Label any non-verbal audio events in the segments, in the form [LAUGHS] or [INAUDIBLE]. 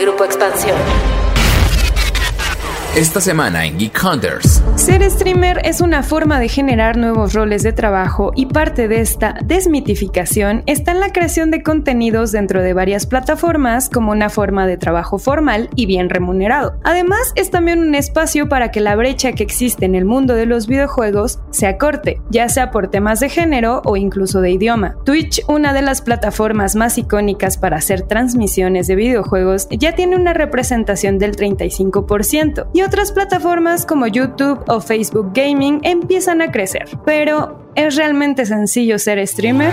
Grupo Expansión. Esta semana en Geek Hunters. Ser streamer es una forma de generar nuevos roles de trabajo y parte de esta desmitificación está en la creación de contenidos dentro de varias plataformas como una forma de trabajo formal y bien remunerado. Además, es también un espacio para que la brecha que existe en el mundo de los videojuegos se acorte, ya sea por temas de género o incluso de idioma. Twitch, una de las plataformas más icónicas para hacer transmisiones de videojuegos, ya tiene una representación del 35% y otras plataformas como YouTube o Facebook Gaming empiezan a crecer. Pero, ¿es realmente sencillo ser streamer?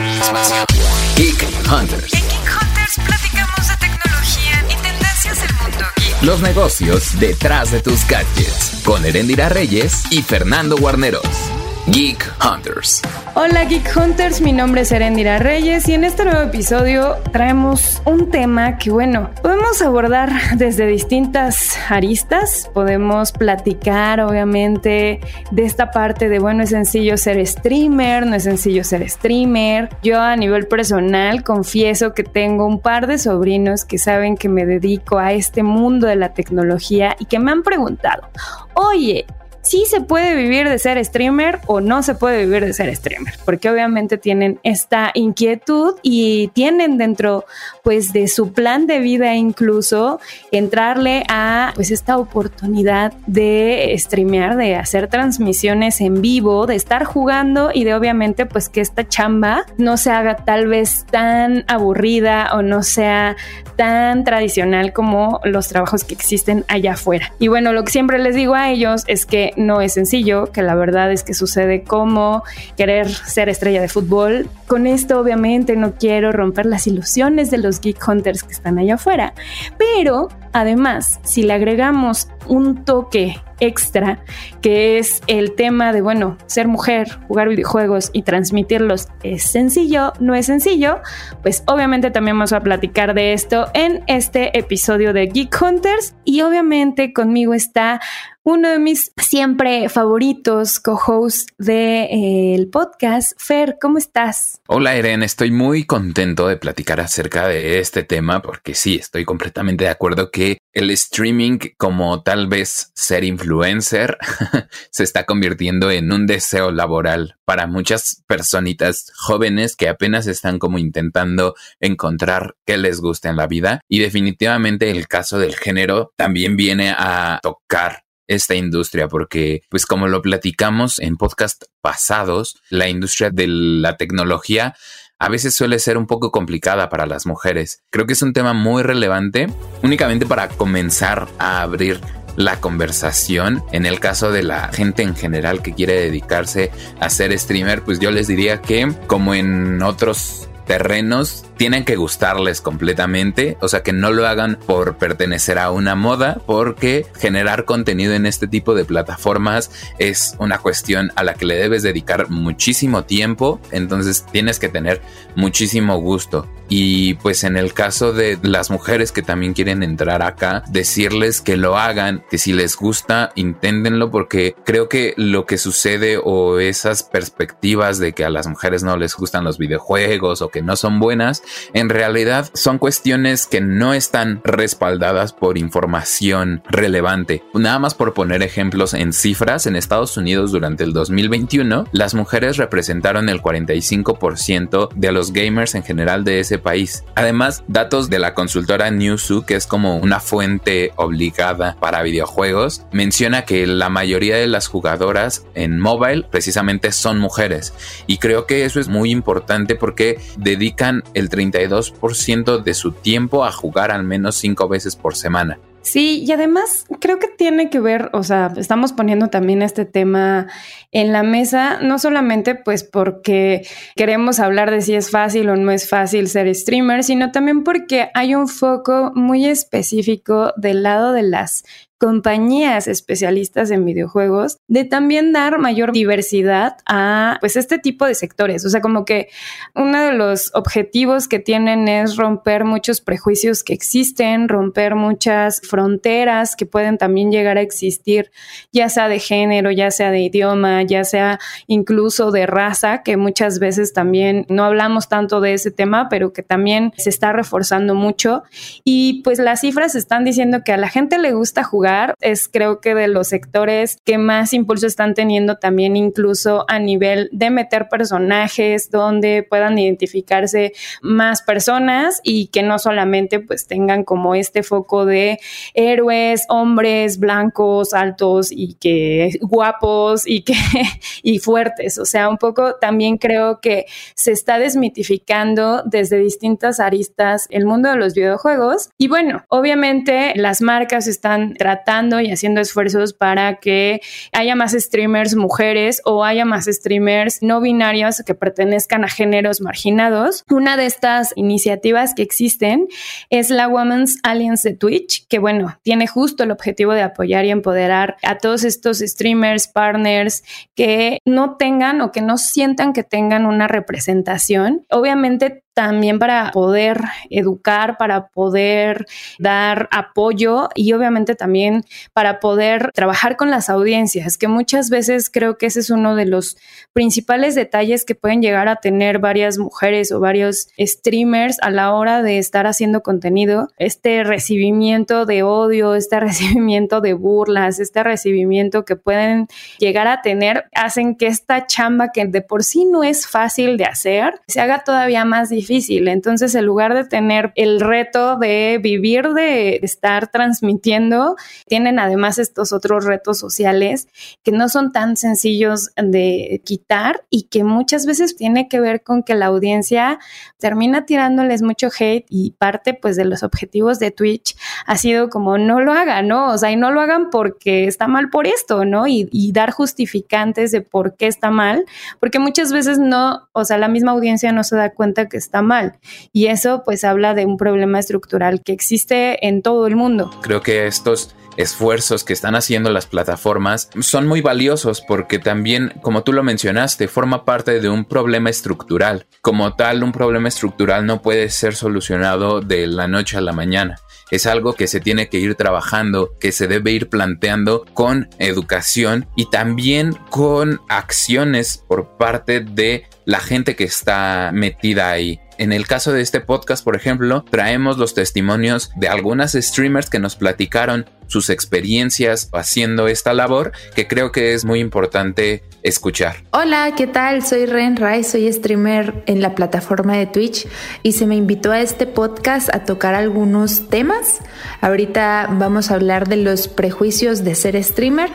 Geek Hunters. En Geek Hunters platicamos de tecnología y tendencias del mundo geek. Los negocios detrás de tus gadgets. Con Erendira Reyes y Fernando Guarneros. Geek Hunters. Hola Geek Hunters, mi nombre es Erendira Reyes y en este nuevo episodio traemos un tema que bueno, podemos abordar desde distintas aristas, podemos platicar obviamente de esta parte de bueno, es sencillo ser streamer, no es sencillo ser streamer. Yo a nivel personal confieso que tengo un par de sobrinos que saben que me dedico a este mundo de la tecnología y que me han preguntado, oye, si se puede vivir de ser streamer o no se puede vivir de ser streamer, porque obviamente tienen esta inquietud y tienen dentro pues de su plan de vida incluso entrarle a pues esta oportunidad de streamear, de hacer transmisiones en vivo, de estar jugando y de obviamente pues que esta chamba no se haga tal vez tan aburrida o no sea tan tradicional como los trabajos que existen allá afuera. Y bueno, lo que siempre les digo a ellos es que no es sencillo, que la verdad es que sucede como querer ser estrella de fútbol. Con esto obviamente no quiero romper las ilusiones de los geek hunters que están allá afuera, pero además, si le agregamos un toque extra, que es el tema de, bueno, ser mujer, jugar videojuegos y transmitirlos, ¿es sencillo? ¿No es sencillo? Pues obviamente también vamos a platicar de esto en este episodio de Geek Hunters y obviamente conmigo está uno de mis siempre favoritos co-hosts del de, podcast. Fer, ¿cómo estás? Hola, Eren. Estoy muy contento de platicar acerca de este tema porque sí, estoy completamente de acuerdo que el streaming, como tal vez ser influencer, [LAUGHS] se está convirtiendo en un deseo laboral para muchas personitas jóvenes que apenas están como intentando encontrar qué les gusta en la vida. Y definitivamente el caso del género también viene a tocar esta industria porque pues como lo platicamos en podcast pasados, la industria de la tecnología a veces suele ser un poco complicada para las mujeres. Creo que es un tema muy relevante únicamente para comenzar a abrir la conversación. En el caso de la gente en general que quiere dedicarse a ser streamer, pues yo les diría que como en otros terrenos tienen que gustarles completamente, o sea que no lo hagan por pertenecer a una moda, porque generar contenido en este tipo de plataformas es una cuestión a la que le debes dedicar muchísimo tiempo, entonces tienes que tener muchísimo gusto. Y pues en el caso de las mujeres que también quieren entrar acá, decirles que lo hagan, que si les gusta, inténtenlo porque creo que lo que sucede o esas perspectivas de que a las mujeres no les gustan los videojuegos o que no son buenas, en realidad son cuestiones que no están respaldadas por información relevante. Nada más por poner ejemplos en cifras, en Estados Unidos durante el 2021, las mujeres representaron el 45% de los gamers en general de ese país. Además, datos de la consultora Newzoo, que es como una fuente obligada para videojuegos, menciona que la mayoría de las jugadoras en mobile precisamente son mujeres. Y creo que eso es muy importante porque dedican el 32% de su tiempo a jugar al menos 5 veces por semana. Sí, y además creo que tiene que ver, o sea, estamos poniendo también este tema en la mesa, no solamente pues porque queremos hablar de si es fácil o no es fácil ser streamer, sino también porque hay un foco muy específico del lado de las compañías especialistas en videojuegos de también dar mayor diversidad a pues este tipo de sectores. O sea, como que uno de los objetivos que tienen es romper muchos prejuicios que existen, romper muchas fronteras que pueden también llegar a existir, ya sea de género, ya sea de idioma, ya sea incluso de raza, que muchas veces también no hablamos tanto de ese tema, pero que también se está reforzando mucho. Y pues las cifras están diciendo que a la gente le gusta jugar, es creo que de los sectores que más impulso están teniendo también incluso a nivel de meter personajes donde puedan identificarse más personas y que no solamente pues tengan como este foco de héroes, hombres blancos, altos y que guapos y que [LAUGHS] y fuertes, o sea, un poco también creo que se está desmitificando desde distintas aristas el mundo de los videojuegos. Y bueno, obviamente las marcas están tratando y haciendo esfuerzos para que haya más streamers mujeres o haya más streamers no binarios que pertenezcan a géneros marginados. Una de estas iniciativas que existen es la Women's Alliance de Twitch, que bueno, tiene justo el objetivo de apoyar y empoderar a todos estos streamers, partners que no tengan o que no sientan que tengan una representación. Obviamente también para poder educar, para poder dar apoyo y obviamente también para poder trabajar con las audiencias, que muchas veces creo que ese es uno de los principales detalles que pueden llegar a tener varias mujeres o varios streamers a la hora de estar haciendo contenido, este recibimiento de odio, este [LAUGHS] recibimiento de burlas, este recibimiento que pueden llegar a tener, hacen que esta chamba que de por sí no es fácil de hacer, se haga todavía más difícil Entonces, en lugar de tener el reto de vivir de estar transmitiendo, tienen además estos otros retos sociales que no son tan sencillos de quitar y que muchas veces tiene que ver con que la audiencia termina tirándoles mucho hate y parte pues de los objetivos de Twitch ha sido como no lo hagan, ¿no? O sea, y no lo hagan porque está mal por esto, ¿no? Y dar justificantes de por qué está mal, porque muchas veces no, o sea, la misma audiencia no se da cuenta que está mal. Y eso pues habla de un problema estructural que existe en todo el mundo. Creo que estos esfuerzos que están haciendo las plataformas son muy valiosos porque también, como tú lo mencionaste, forma parte de un problema estructural. Como tal, un problema estructural no puede ser solucionado de la noche a la mañana. Es algo que se tiene que ir trabajando, que se debe ir planteando con educación y también con acciones por parte de la gente que está metida ahí. En el caso de este podcast, por ejemplo, traemos los testimonios de algunas streamers que nos platicaron sus experiencias haciendo esta labor que creo que es muy importante escuchar. Hola, ¿qué tal? Soy Ren Rai, soy streamer en la plataforma de Twitch y se me invitó a este podcast a tocar algunos temas. Ahorita vamos a hablar de los prejuicios de ser streamer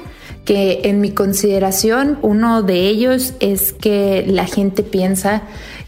que en mi consideración uno de ellos es que la gente piensa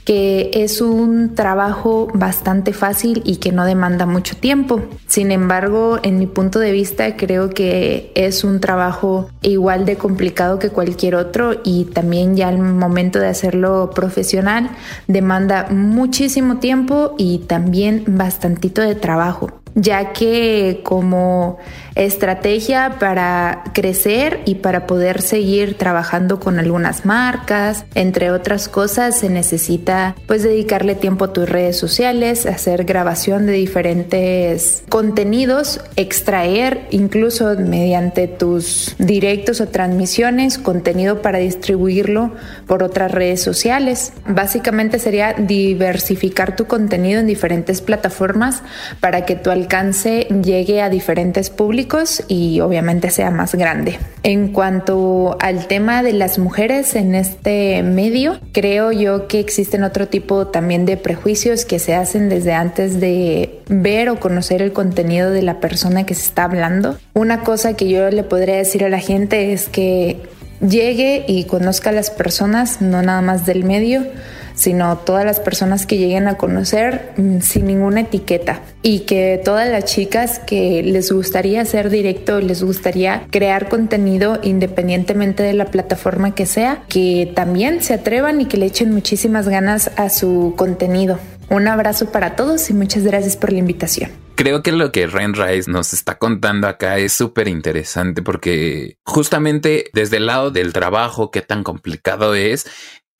que es un trabajo bastante fácil y que no demanda mucho tiempo. Sin embargo, en mi punto de vista, creo que es un trabajo igual de complicado que cualquier otro y también ya al momento de hacerlo profesional demanda muchísimo tiempo y también bastantito de trabajo ya que como estrategia para crecer y para poder seguir trabajando con algunas marcas, entre otras cosas, se necesita pues dedicarle tiempo a tus redes sociales, hacer grabación de diferentes contenidos, extraer incluso mediante tus directos o transmisiones contenido para distribuirlo por otras redes sociales. Básicamente sería diversificar tu contenido en diferentes plataformas para que tu alcance llegue a diferentes públicos y obviamente sea más grande. En cuanto al tema de las mujeres en este medio, creo yo que existen otro tipo también de prejuicios que se hacen desde antes de ver o conocer el contenido de la persona que se está hablando. Una cosa que yo le podría decir a la gente es que llegue y conozca a las personas, no nada más del medio, sino todas las personas que lleguen a conocer mm, sin ninguna etiqueta y que todas las chicas que les gustaría hacer directo, les gustaría crear contenido independientemente de la plataforma que sea, que también se atrevan y que le echen muchísimas ganas a su contenido. Un abrazo para todos y muchas gracias por la invitación. Creo que lo que Ren Rice nos está contando acá es súper interesante porque justamente desde el lado del trabajo, qué tan complicado es,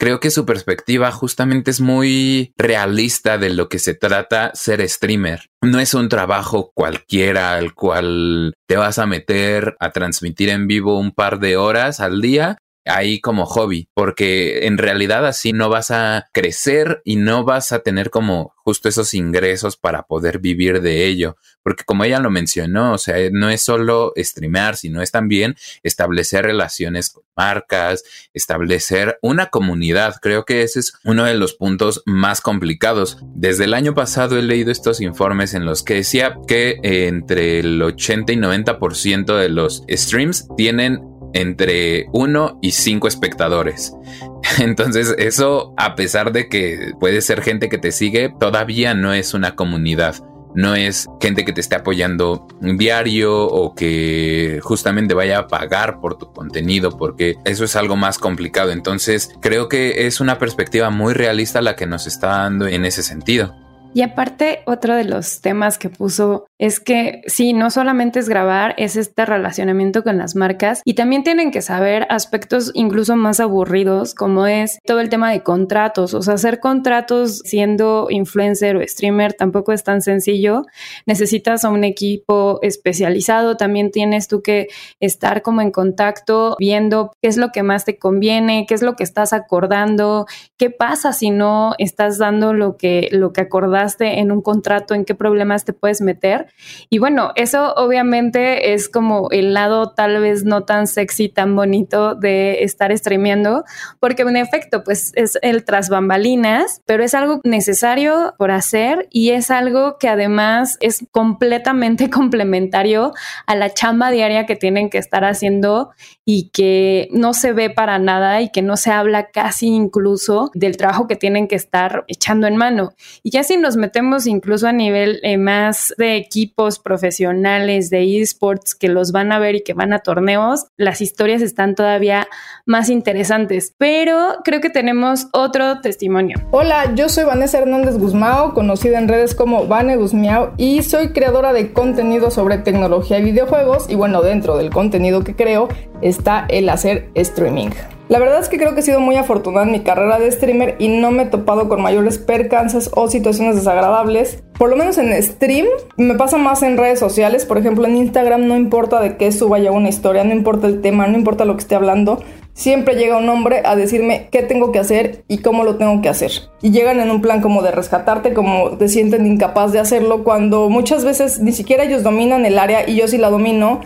creo que su perspectiva justamente es muy realista de lo que se trata ser streamer. No es un trabajo cualquiera al cual te vas a meter a transmitir en vivo un par de horas al día ahí como hobby, porque en realidad así no vas a crecer y no vas a tener como justo esos ingresos para poder vivir de ello, porque como ella lo mencionó, o sea, no es solo streamear, sino es también establecer relaciones con marcas, establecer una comunidad. Creo que ese es uno de los puntos más complicados. Desde el año pasado he leído estos informes en los que decía que entre el 80 y 90% de los streams tienen entre uno y cinco espectadores. [LAUGHS] Entonces eso, a pesar de que puede ser gente que te sigue, todavía no es una comunidad. No es gente que te esté apoyando un diario o que justamente vaya a pagar por tu contenido, porque eso es algo más complicado. Entonces creo que es una perspectiva muy realista la que nos está dando en ese sentido. Y aparte, otro de los temas que puso es que sí, no solamente es grabar, es este relacionamiento con las marcas y también tienen que saber aspectos incluso más aburridos, como es todo el tema de contratos. O sea, hacer contratos siendo influencer o streamer tampoco es tan sencillo. Necesitas a un equipo especializado, también tienes tú que estar como en contacto, viendo qué es lo que más te conviene, qué es lo que estás acordando, qué pasa si no estás dando lo que, lo que acordaste en un contrato, en qué problemas te puedes meter. Y bueno, eso obviamente es como el lado tal vez no tan sexy, tan bonito de estar streameando, porque en efecto, pues es el tras bambalinas, pero es algo necesario por hacer y es algo que además es completamente [LAUGHS] complementario a la chamba diaria que tienen que estar haciendo y que no se ve para nada y que no se habla casi incluso del trabajo que tienen que estar echando en mano. Y ya si nos metemos incluso a nivel eh, más de equipos profesionales de esports que los van a ver y que van a torneos, las historias están todavía más interesantes. Pero creo que tenemos otro testimonio. Hola, yo soy Vanessa Hernández Guzmao, conocida en redes como Vane Guzmiao y soy creadora de contenido sobre tecnología y videojuegos y bueno, dentro del contenido que creo está el hacer streaming. La verdad es que creo que he sido muy afortunada en mi carrera de streamer y no me he topado con mayores percances o situaciones desagradables. Por lo menos en stream me pasa más en redes sociales, por ejemplo en Instagram no importa de qué suba ya una historia, no importa el tema, no importa lo que esté hablando, siempre llega un hombre a decirme qué tengo que hacer y cómo lo tengo que hacer. Y llegan en un plan como de rescatarte, como te sienten incapaz de hacerlo, cuando muchas veces ni siquiera ellos dominan el área y yo sí la domino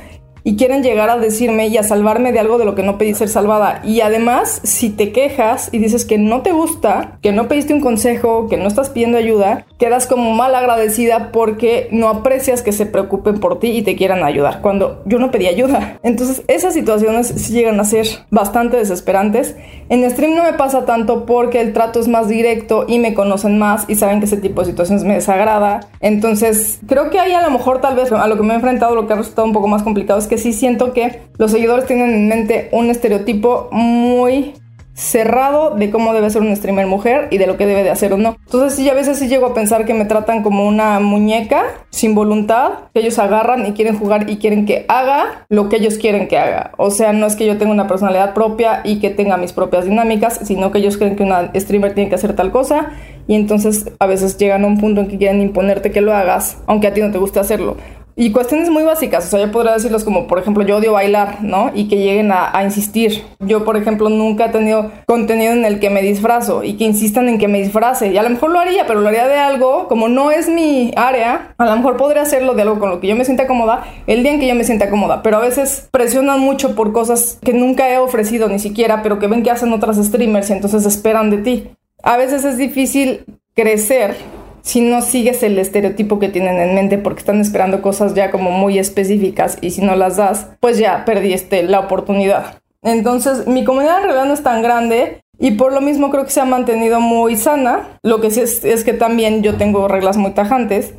y quieren llegar a decirme y a salvarme de algo de lo que no pedí ser salvada. Y además, si te quejas y dices que no te gusta, que no pediste un consejo, que no estás pidiendo ayuda, quedas como mal agradecida porque no aprecias que se preocupen por ti y te quieran ayudar, cuando yo no pedí ayuda. Entonces, esas situaciones sí llegan a ser bastante desesperantes. En stream no me pasa tanto porque el trato es más directo y me conocen más y saben que ese tipo de situaciones me desagrada. Entonces, creo que ahí a lo mejor tal vez a lo que me he enfrentado lo que ha resultado un poco más complicado es que sí siento que los seguidores tienen en mente un estereotipo muy cerrado de cómo debe ser un streamer mujer y de lo que debe de hacer o no. Entonces sí, a veces sí llego a pensar que me tratan como una muñeca sin voluntad, que ellos agarran y quieren jugar y quieren que haga lo que ellos quieren que haga. O sea, no es que yo tenga una personalidad propia y que tenga mis propias dinámicas, sino que ellos creen que una streamer tiene que hacer tal cosa y entonces a veces llegan a un punto en que quieren imponerte que lo hagas, aunque a ti no te guste hacerlo. Y cuestiones muy básicas, o sea, yo podría decirlos como, por ejemplo, yo odio bailar, ¿no? Y que lleguen a, insistir. Yo, por ejemplo, nunca he tenido contenido en el que me disfrazo y que insistan en que me disfrace. Y a lo mejor lo haría, pero lo haría de algo, como no es mi área, a lo mejor podría hacerlo de algo con lo que yo me sienta cómoda el día en que yo me sienta cómoda. Pero a veces presionan mucho por cosas que nunca he ofrecido ni siquiera, pero que ven que hacen otras streamers y entonces esperan de ti. A veces es difícil crecer si no sigues el estereotipo que tienen en mente porque están esperando cosas ya como muy específicas y si no las das, pues ya perdiste la oportunidad. Entonces, mi comunidad en realidad no es tan grande y por lo mismo creo que se ha mantenido muy sana. Lo que sí es, que también yo tengo reglas muy tajantes.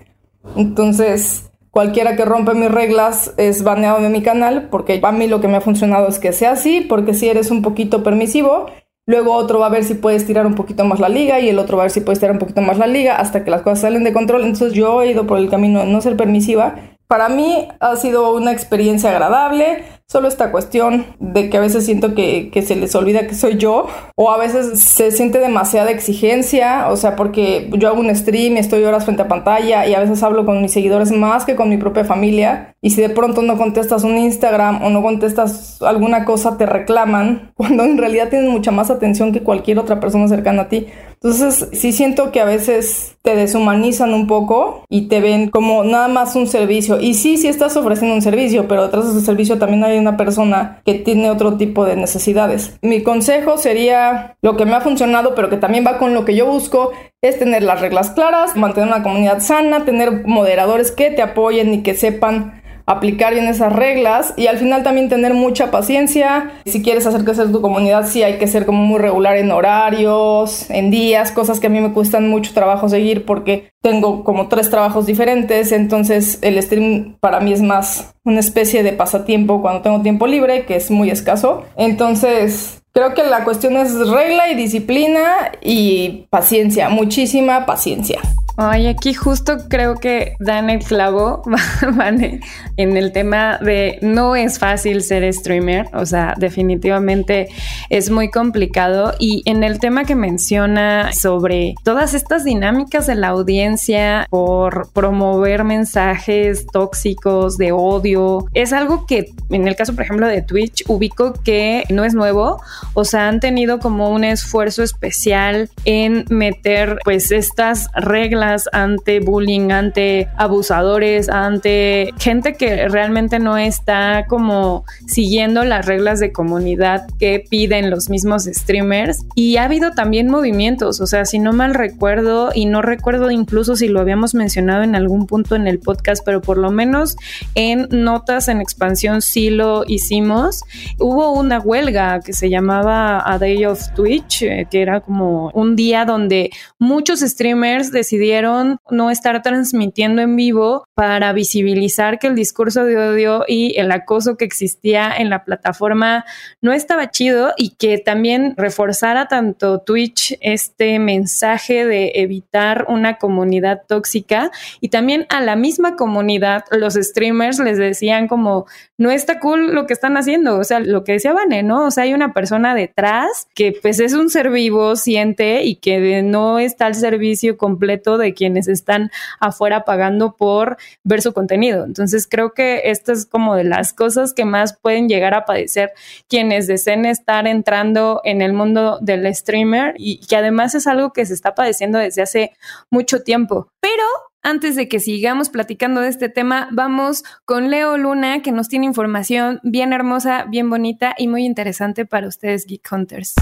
Entonces, cualquiera que rompe mis reglas es baneado de mi canal porque a mí lo que me ha funcionado es que sea así, porque si eres un poquito permisivo, luego otro va a ver si puede estirar un poquito más la liga y el otro va a ver si puede estirar un poquito más la liga hasta que las cosas salen de control. Entonces yo he ido por el camino de no ser permisiva. Para mí ha sido una experiencia agradable. Solo esta cuestión de que a veces siento que, se les olvida que soy yo o a veces se siente demasiada exigencia, o sea, porque yo hago un stream estoy horas frente a pantalla y a veces hablo con mis seguidores más que con mi propia familia y si de pronto no contestas un Instagram o no contestas alguna cosa te reclaman [LAUGHS] cuando en realidad tienen mucha más atención que cualquier otra persona cercana a ti. Entonces, sí siento que a veces te deshumanizan un poco y te ven como nada más un servicio. Y sí, sí estás ofreciendo un servicio, pero detrás de ese servicio también hay una persona que tiene otro tipo de necesidades. Mi consejo sería lo que me ha funcionado, pero que también va con lo que yo busco, es tener las reglas claras, mantener una comunidad sana, tener moderadores que te apoyen y que sepan aplicar bien esas reglas y al final también tener mucha paciencia. Si quieres hacer crecer tu comunidad, sí hay que ser como muy regular en horarios, en días, cosas que a mí me cuestan mucho trabajo seguir porque tengo como tres trabajos diferentes, entonces el stream para mí es más una especie de pasatiempo cuando tengo tiempo libre, que es muy escaso. Entonces, creo que la cuestión es regla y disciplina y paciencia, muchísima paciencia. Ay, aquí justo creo que dan el clavo, [LAUGHS] Vane, en el tema de no es fácil ser streamer, o sea, definitivamente es muy complicado. Y en el tema que menciona sobre todas estas dinámicas de la audiencia por promover mensajes tóxicos de odio, es algo que en el caso, por ejemplo, de Twitch, ubico que no es nuevo, o sea, han tenido como un esfuerzo especial en meter pues estas reglas ante bullying, ante abusadores, ante gente que realmente no está como siguiendo las reglas de comunidad que piden los mismos streamers. Y ha habido también movimientos, o sea, si no mal recuerdo, y no recuerdo incluso si lo habíamos mencionado en algún punto en el podcast, pero por lo menos en notas en expansión sí lo hicimos. Hubo una huelga que se llamaba A Day of Twitch, eh, que era como un día donde muchos streamers decidieron no estar transmitiendo en vivo para visibilizar que el discurso de odio y el acoso que existía en la plataforma no estaba chido y que también reforzara tanto Twitch este mensaje de evitar una comunidad tóxica y también a la misma comunidad los streamers les decían como no está cool lo que están haciendo, o sea, lo que decía Vane, ¿no? O sea, hay una persona detrás que pues es un ser vivo, siente y que no está al servicio completo de quienes están afuera pagando por ver su contenido. Entonces creo que esto es como de las cosas que más pueden llegar a padecer quienes deseen estar entrando en el mundo del streamer y que además es algo que se está padeciendo desde hace mucho tiempo. Pero antes de que sigamos platicando de este tema, vamos con Leo Luna, que nos tiene información bien hermosa, bien bonita y muy interesante para ustedes, Geek Hunters.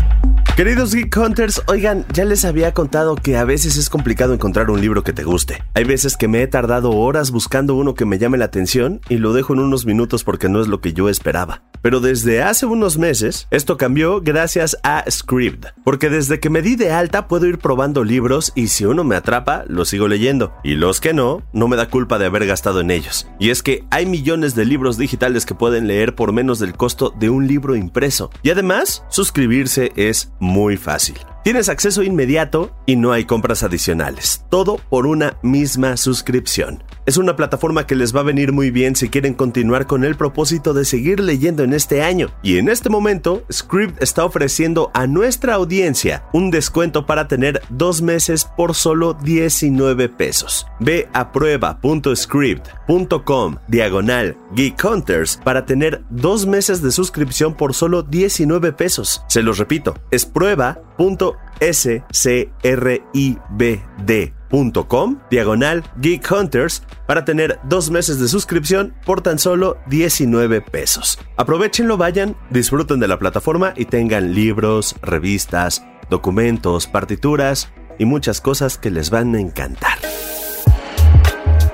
Queridos Geek Hunters, oigan, ya les había contado que a veces es complicado encontrar un libro que te guste. Hay veces que me he tardado horas buscando uno que me llame la atención y lo dejo en unos minutos porque no es lo que yo esperaba. Pero desde hace unos meses, esto cambió gracias a Scribd, porque desde que me di de alta puedo ir probando libros y si uno me atrapa, lo sigo leyendo. Y los que no, no me da culpa de haber gastado en ellos. Y es que hay millones de libros digitales que pueden leer por menos del costo de un libro impreso. Y además, suscribirse es muy fácil. Tienes acceso inmediato y no hay compras adicionales. Todo por una misma suscripción. Es una plataforma que les va a venir muy bien si quieren continuar con el propósito de seguir leyendo en este año. Y en este momento, Script está ofreciendo a nuestra audiencia un descuento para tener dos meses por solo 19 pesos. Ve a prueba.script.com diagonal Geek Hunters para tener dos meses de suscripción por solo 19 pesos. Se los repito, es prueba.scribd .com, diagonal Geek Hunters para tener dos meses de suscripción por tan solo 19 pesos. Aprovechenlo, vayan, disfruten de la plataforma y tengan libros, revistas, documentos, partituras y muchas cosas que les van a encantar.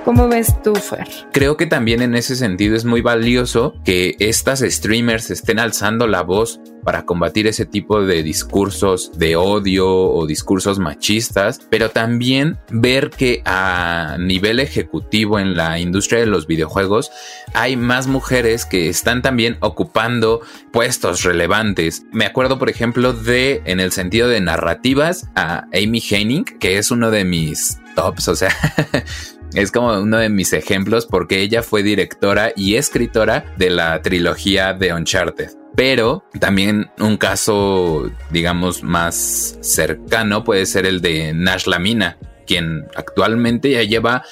¿Cómo ves tú, Fer? Creo que también en ese sentido es muy valioso que estas streamers estén alzando la voz para combatir ese tipo de discursos de odio o discursos machistas, pero también ver que a nivel ejecutivo en la industria de los videojuegos hay más mujeres que están también ocupando puestos relevantes. Me acuerdo, por ejemplo, de, en el sentido de narrativas, a Amy Henning, que es uno de mis tops, o sea, [LAUGHS] es como uno de mis ejemplos porque ella fue directora y escritora de la trilogía de Uncharted. Pero también un caso, digamos, más cercano puede ser el de Nash Lamina, quien actualmente ya lleva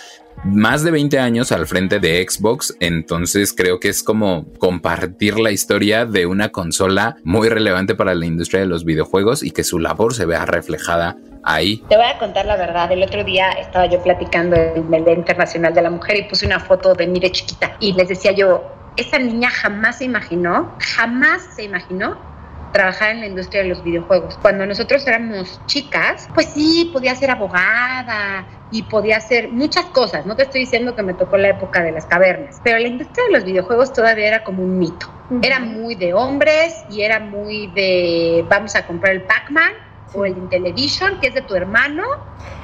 más de 20 años al frente de Xbox, entonces creo que es como compartir la historia de una consola muy relevante para la industria de los videojuegos y que su labor se vea reflejada ahí. Te voy a contar la verdad. El otro día estaba yo platicando en el Día Internacional de la Mujer y puse una foto de Mire chiquita y les decía yo, esa niña jamás se imaginó, jamás se imaginó trabajar en la industria de los videojuegos. Cuando nosotros éramos chicas, pues sí, podía ser abogada y podía hacer muchas cosas. No te estoy diciendo que me tocó la época de las cavernas, pero la industria de los videojuegos todavía era como un mito. Era muy de hombres y era muy de vamos a comprar el Pac-Man o el Intellivision, que es de tu hermano,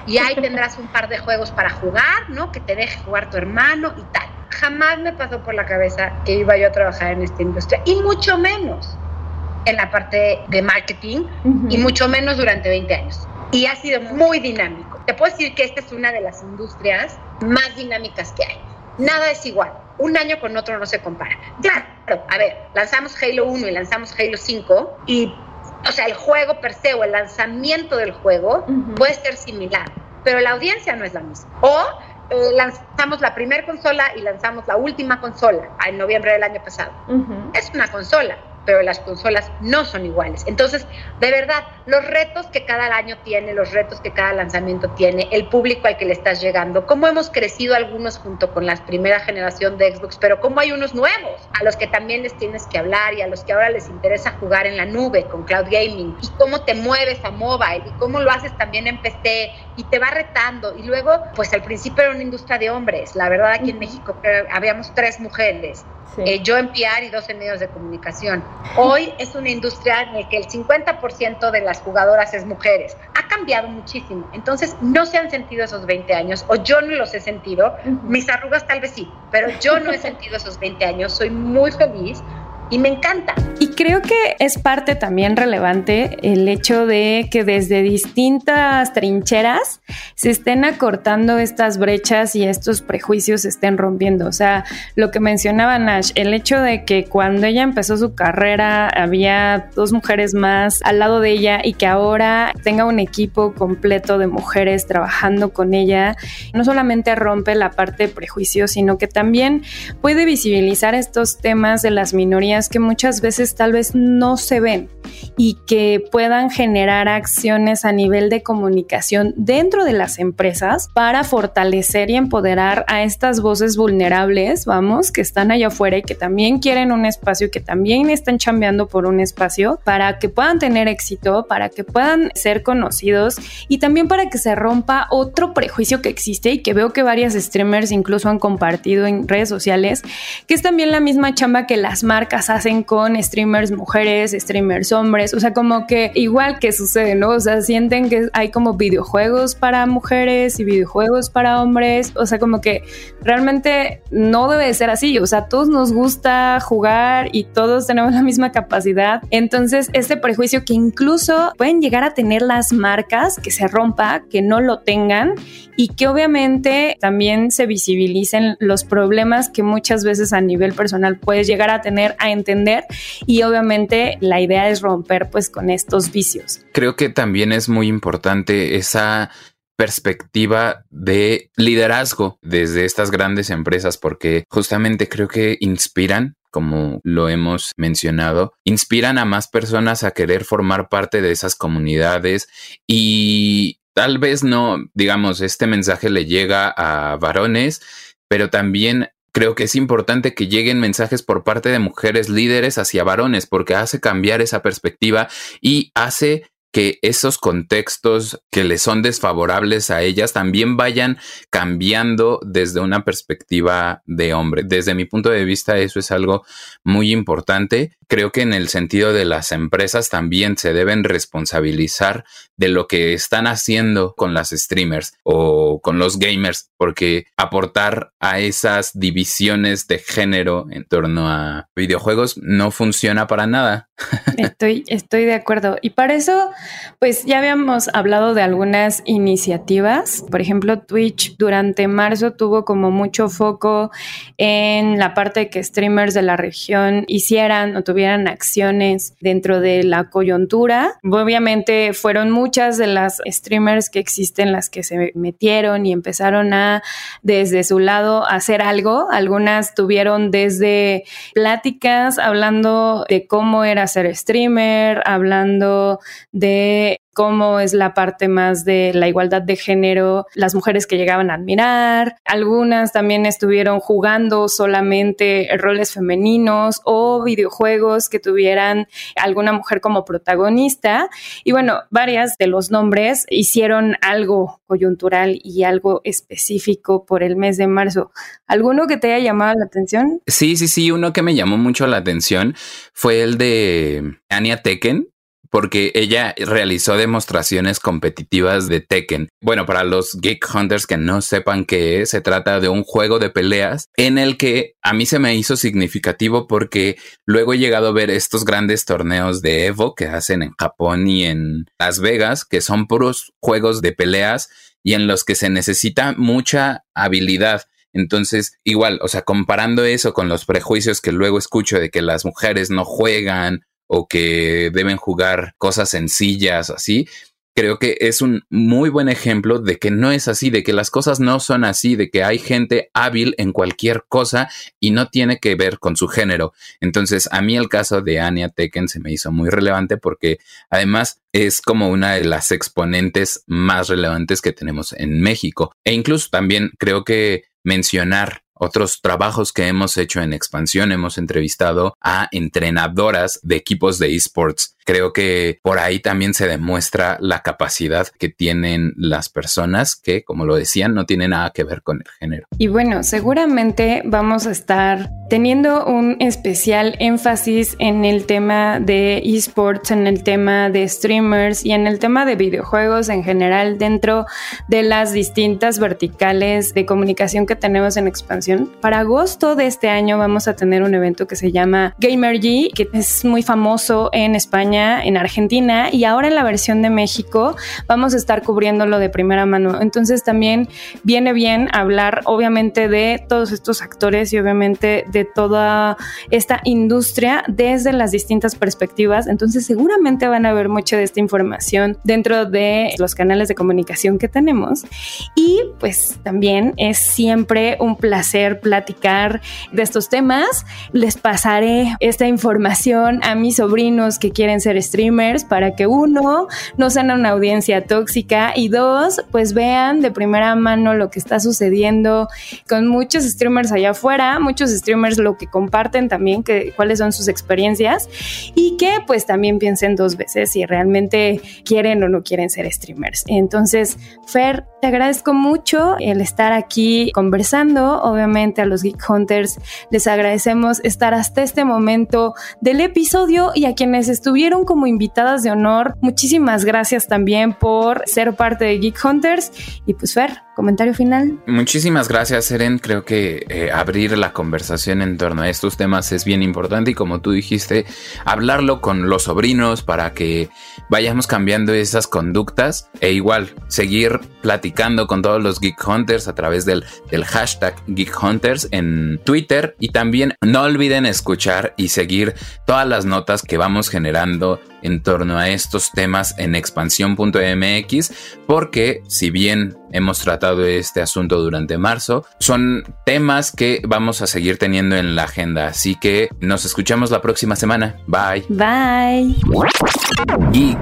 y ahí [LAUGHS] tendrás un par de juegos para jugar, ¿no? Que te deje jugar tu hermano y tal. Jamás me pasó por la cabeza que iba yo a trabajar en esta industria, y mucho menos en la parte de marketing, y mucho menos durante 20 años. Y ha sido muy dinámico. Te puedo decir que esta es una de las industrias más dinámicas que hay. Nada es igual. Un año con otro no se compara. Claro, a ver, lanzamos Halo 1 y lanzamos Halo 5 y o sea, el juego per se o el lanzamiento del juego puede ser similar, pero la audiencia no es la misma. O eh, lanzamos la primera consola y lanzamos la última consola en noviembre del año pasado. Es una consola, pero las consolas no son iguales. Entonces, de verdad, los retos que cada año tiene, los retos que cada lanzamiento tiene, el público al que le estás llegando, cómo hemos crecido algunos junto con la primera generación de Xbox, pero cómo hay unos nuevos a los que también les tienes que hablar y a los que ahora les interesa jugar en la nube con cloud gaming y cómo te mueves a mobile y cómo lo haces también en PC y te va retando. Y luego, pues al principio era una industria de hombres, la verdad aquí en México habíamos tres mujeres, eh, yo en PR y dos en medios de comunicación. Hoy es una industria en la que el 50% de las jugadoras es mujeres. Ha cambiado muchísimo. Entonces, no se han sentido esos 20 años, o yo no los he sentido. Mis arrugas tal vez sí, pero yo no he sentido esos 20 años. Soy muy feliz y me encanta. Y creo que es parte también relevante el hecho de que desde distintas trincheras se estén acortando estas brechas y estos prejuicios se estén rompiendo. O sea, lo que mencionaba Nash, el hecho de que cuando ella empezó su carrera había dos mujeres más al lado de ella y que ahora tenga un equipo completo de mujeres trabajando con ella, no solamente rompe la parte de prejuicios, sino que también puede visibilizar estos temas de las minorías que muchas veces tal vez no se ven y que puedan generar acciones a nivel de comunicación dentro de las empresas para fortalecer y empoderar a estas voces vulnerables, vamos, que están allá afuera y que también quieren un espacio, que también están chambeando por un espacio para que puedan tener éxito, para que puedan ser conocidos y también para que se rompa otro prejuicio que existe y que veo que varias streamers incluso han compartido en redes sociales, que es también la misma chamba que las marcas hacen con streamers mujeres, streamers hombres, o sea, como que igual que sucede, ¿no? O sea, sienten que hay como videojuegos para mujeres y videojuegos para hombres, o sea, como que realmente no debe ser así, o sea, todos nos gusta jugar y todos tenemos la misma capacidad, entonces este prejuicio que incluso pueden llegar a tener las marcas, que se rompa, que no lo tengan y que obviamente también se visibilicen los problemas que muchas veces a nivel personal puedes llegar a tener a entender y obviamente la idea es romper pues con estos vicios. Creo que también es muy importante esa perspectiva de liderazgo desde estas grandes empresas porque justamente creo que inspiran como lo hemos mencionado, inspiran a más personas a querer formar parte de esas comunidades y tal vez no, digamos, este mensaje le llega a varones, pero también Creo que es importante que lleguen mensajes por parte de mujeres líderes hacia varones porque hace cambiar esa perspectiva y hace que esos contextos que le son desfavorables a ellas también vayan cambiando desde una perspectiva de hombre. Desde mi punto de vista, eso es algo muy importante. Creo que en el sentido de las empresas también se deben responsabilizar de lo que están haciendo con las streamers o con los gamers, porque aportar a esas divisiones de género en torno a videojuegos no funciona para nada. Estoy, estoy de acuerdo. Y para eso, pues ya habíamos hablado de algunas iniciativas. Por ejemplo, Twitch durante marzo tuvo como mucho foco en la parte que streamers de la región hicieran o tuvieran acciones dentro de la coyuntura. Obviamente fueron muchas de las streamers que existen las que se metieron y empezaron a desde su lado hacer algo. Algunas tuvieron desde pláticas hablando de cómo era ser streamer, hablando de cómo es la parte más de la igualdad de género, las mujeres que llegaban a admirar, algunas también estuvieron jugando solamente roles femeninos o videojuegos que tuvieran alguna mujer como protagonista y bueno, varias de los nombres hicieron algo coyuntural y algo específico por el mes de marzo. ¿Alguno que te haya llamado la atención? Sí, sí, sí, uno que me llamó mucho la atención fue el de Anya Tekken, porque ella realizó demostraciones competitivas de Tekken. Bueno, para los Geek Hunters que no sepan qué es, se trata de un juego de peleas en el que a mí se me hizo significativo porque luego he llegado a ver estos grandes torneos de Evo que hacen en Japón y en Las Vegas, que son puros juegos de peleas y en los que se necesita mucha habilidad. Entonces, igual, o sea, comparando eso con los prejuicios que luego escucho de que las mujeres no juegan o que deben jugar cosas sencillas así, creo que es un muy buen ejemplo de que no es así, de que las cosas no son así, de que hay gente hábil en cualquier cosa y no tiene que ver con su género. Entonces, a mí el caso de Anya Tekken se me hizo muy relevante porque además es como una de las exponentes más relevantes que tenemos en México. E incluso también creo que mencionar otros trabajos que hemos hecho en expansión, hemos entrevistado a entrenadoras de equipos de esports creo que por ahí también se demuestra la capacidad que tienen las personas que, como lo decían, no tiene nada que ver con el género. Y bueno, seguramente vamos a estar teniendo un especial énfasis en el tema de esports, en el tema de streamers y en el tema de videojuegos en general dentro de las distintas verticales de comunicación que tenemos en expansión. Para agosto de este año vamos a tener un evento que se llama Gamer G, que es muy famoso en España en Argentina y ahora en la versión de México vamos a estar cubriéndolo de primera mano. Entonces también viene bien hablar obviamente de todos estos actores y obviamente de toda esta industria desde las distintas perspectivas. Entonces seguramente van a ver mucha de esta información dentro de los canales de comunicación que tenemos. Y pues también es siempre un placer platicar de estos temas. Les pasaré esta información a mis sobrinos que quieren ser streamers para que uno, no sean una audiencia tóxica y dos, pues vean de primera mano lo que está sucediendo con muchos streamers allá afuera, muchos streamers lo que comparten también, que, cuáles son sus experiencias y que pues también piensen dos veces si realmente quieren o no quieren ser streamers. Entonces, Fer, te agradezco mucho el estar aquí conversando. Obviamente a los Geek Hunters les agradecemos estar hasta este momento del episodio y a quienes estuvieron como invitadas de honor. Muchísimas gracias también por ser parte de Geek Hunters. Y pues Fer, comentario final. Muchísimas gracias, Eren. Creo que eh, abrir la conversación en torno a estos temas es bien importante y como tú dijiste, hablarlo con los sobrinos para que vayamos cambiando esas conductas e igual seguir platicando con todos los Geek Hunters a través del, del hashtag Geek Hunters en Twitter y también no olviden escuchar y seguir todas las notas que vamos generando en torno a estos temas en expansión.mx porque si bien hemos tratado este asunto durante marzo, son temas que vamos a seguir teniendo en la agenda, así que nos escuchamos la próxima semana. Bye. Bye. Geek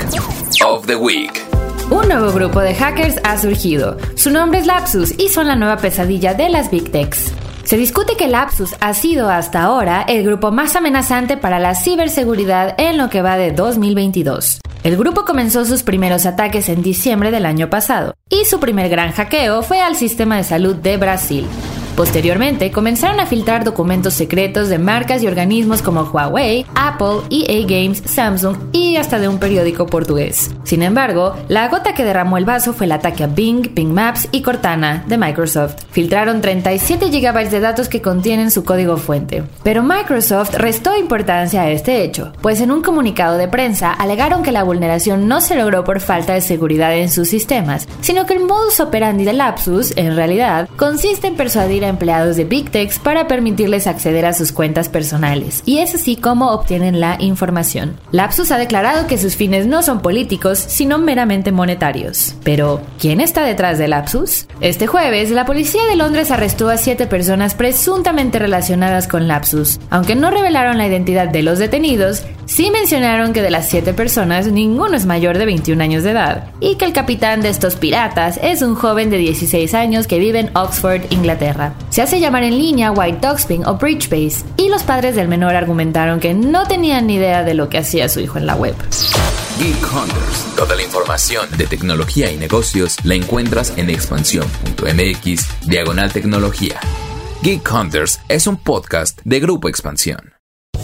of the Week. Un nuevo grupo de hackers ha surgido. Su nombre es Lapsus y son la nueva pesadilla de las Big Techs. Se discute que Lapsus ha sido hasta ahora el grupo más amenazante para la ciberseguridad en lo que va de 2022. El grupo comenzó sus primeros ataques en diciembre del año pasado, y su primer gran hackeo fue al sistema de salud de Brasil. Posteriormente, comenzaron a filtrar documentos secretos de marcas y organismos como Huawei, Apple, EA Games, Samsung y hasta de un periódico portugués. Sin embargo, la gota que derramó el vaso fue el ataque a Bing, Bing Maps y Cortana de Microsoft. Filtraron 37 GB de datos que contienen su código fuente. Pero Microsoft restó importancia a este hecho, pues en un comunicado de prensa alegaron que la vulneración no se logró por falta de seguridad en sus sistemas, sino que el modus operandi de Lapsus, en realidad, consiste en persuadir empleados de Big Techs para permitirles acceder a sus cuentas personales, y es así como obtienen la información. Lapsus ha declarado que sus fines no son políticos, sino meramente monetarios. Pero, ¿quién está detrás de Lapsus? Este jueves, la policía de Londres arrestó a siete personas presuntamente relacionadas con Lapsus. Aunque no revelaron la identidad de los detenidos, sí mencionaron que de las siete personas, ninguno es mayor de 21 años de edad, y que el capitán de estos piratas es un joven de 16 años que vive en Oxford, Inglaterra. Se hace llamar en línea White Dogspin o Bridgebase, y los padres del menor argumentaron que no tenían ni idea de lo que hacía su hijo en la web. Geek Hunters. Toda la información de tecnología y negocios la encuentras en expansión.mx diagonal tecnología. Geek Hunters es un podcast de Grupo Expansión.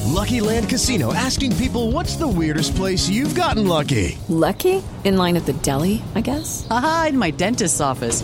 Lucky Land Casino asking people what's the weirdest place you've gotten lucky. Lucky? In line at the deli, I guess. Aha, in my dentist's office.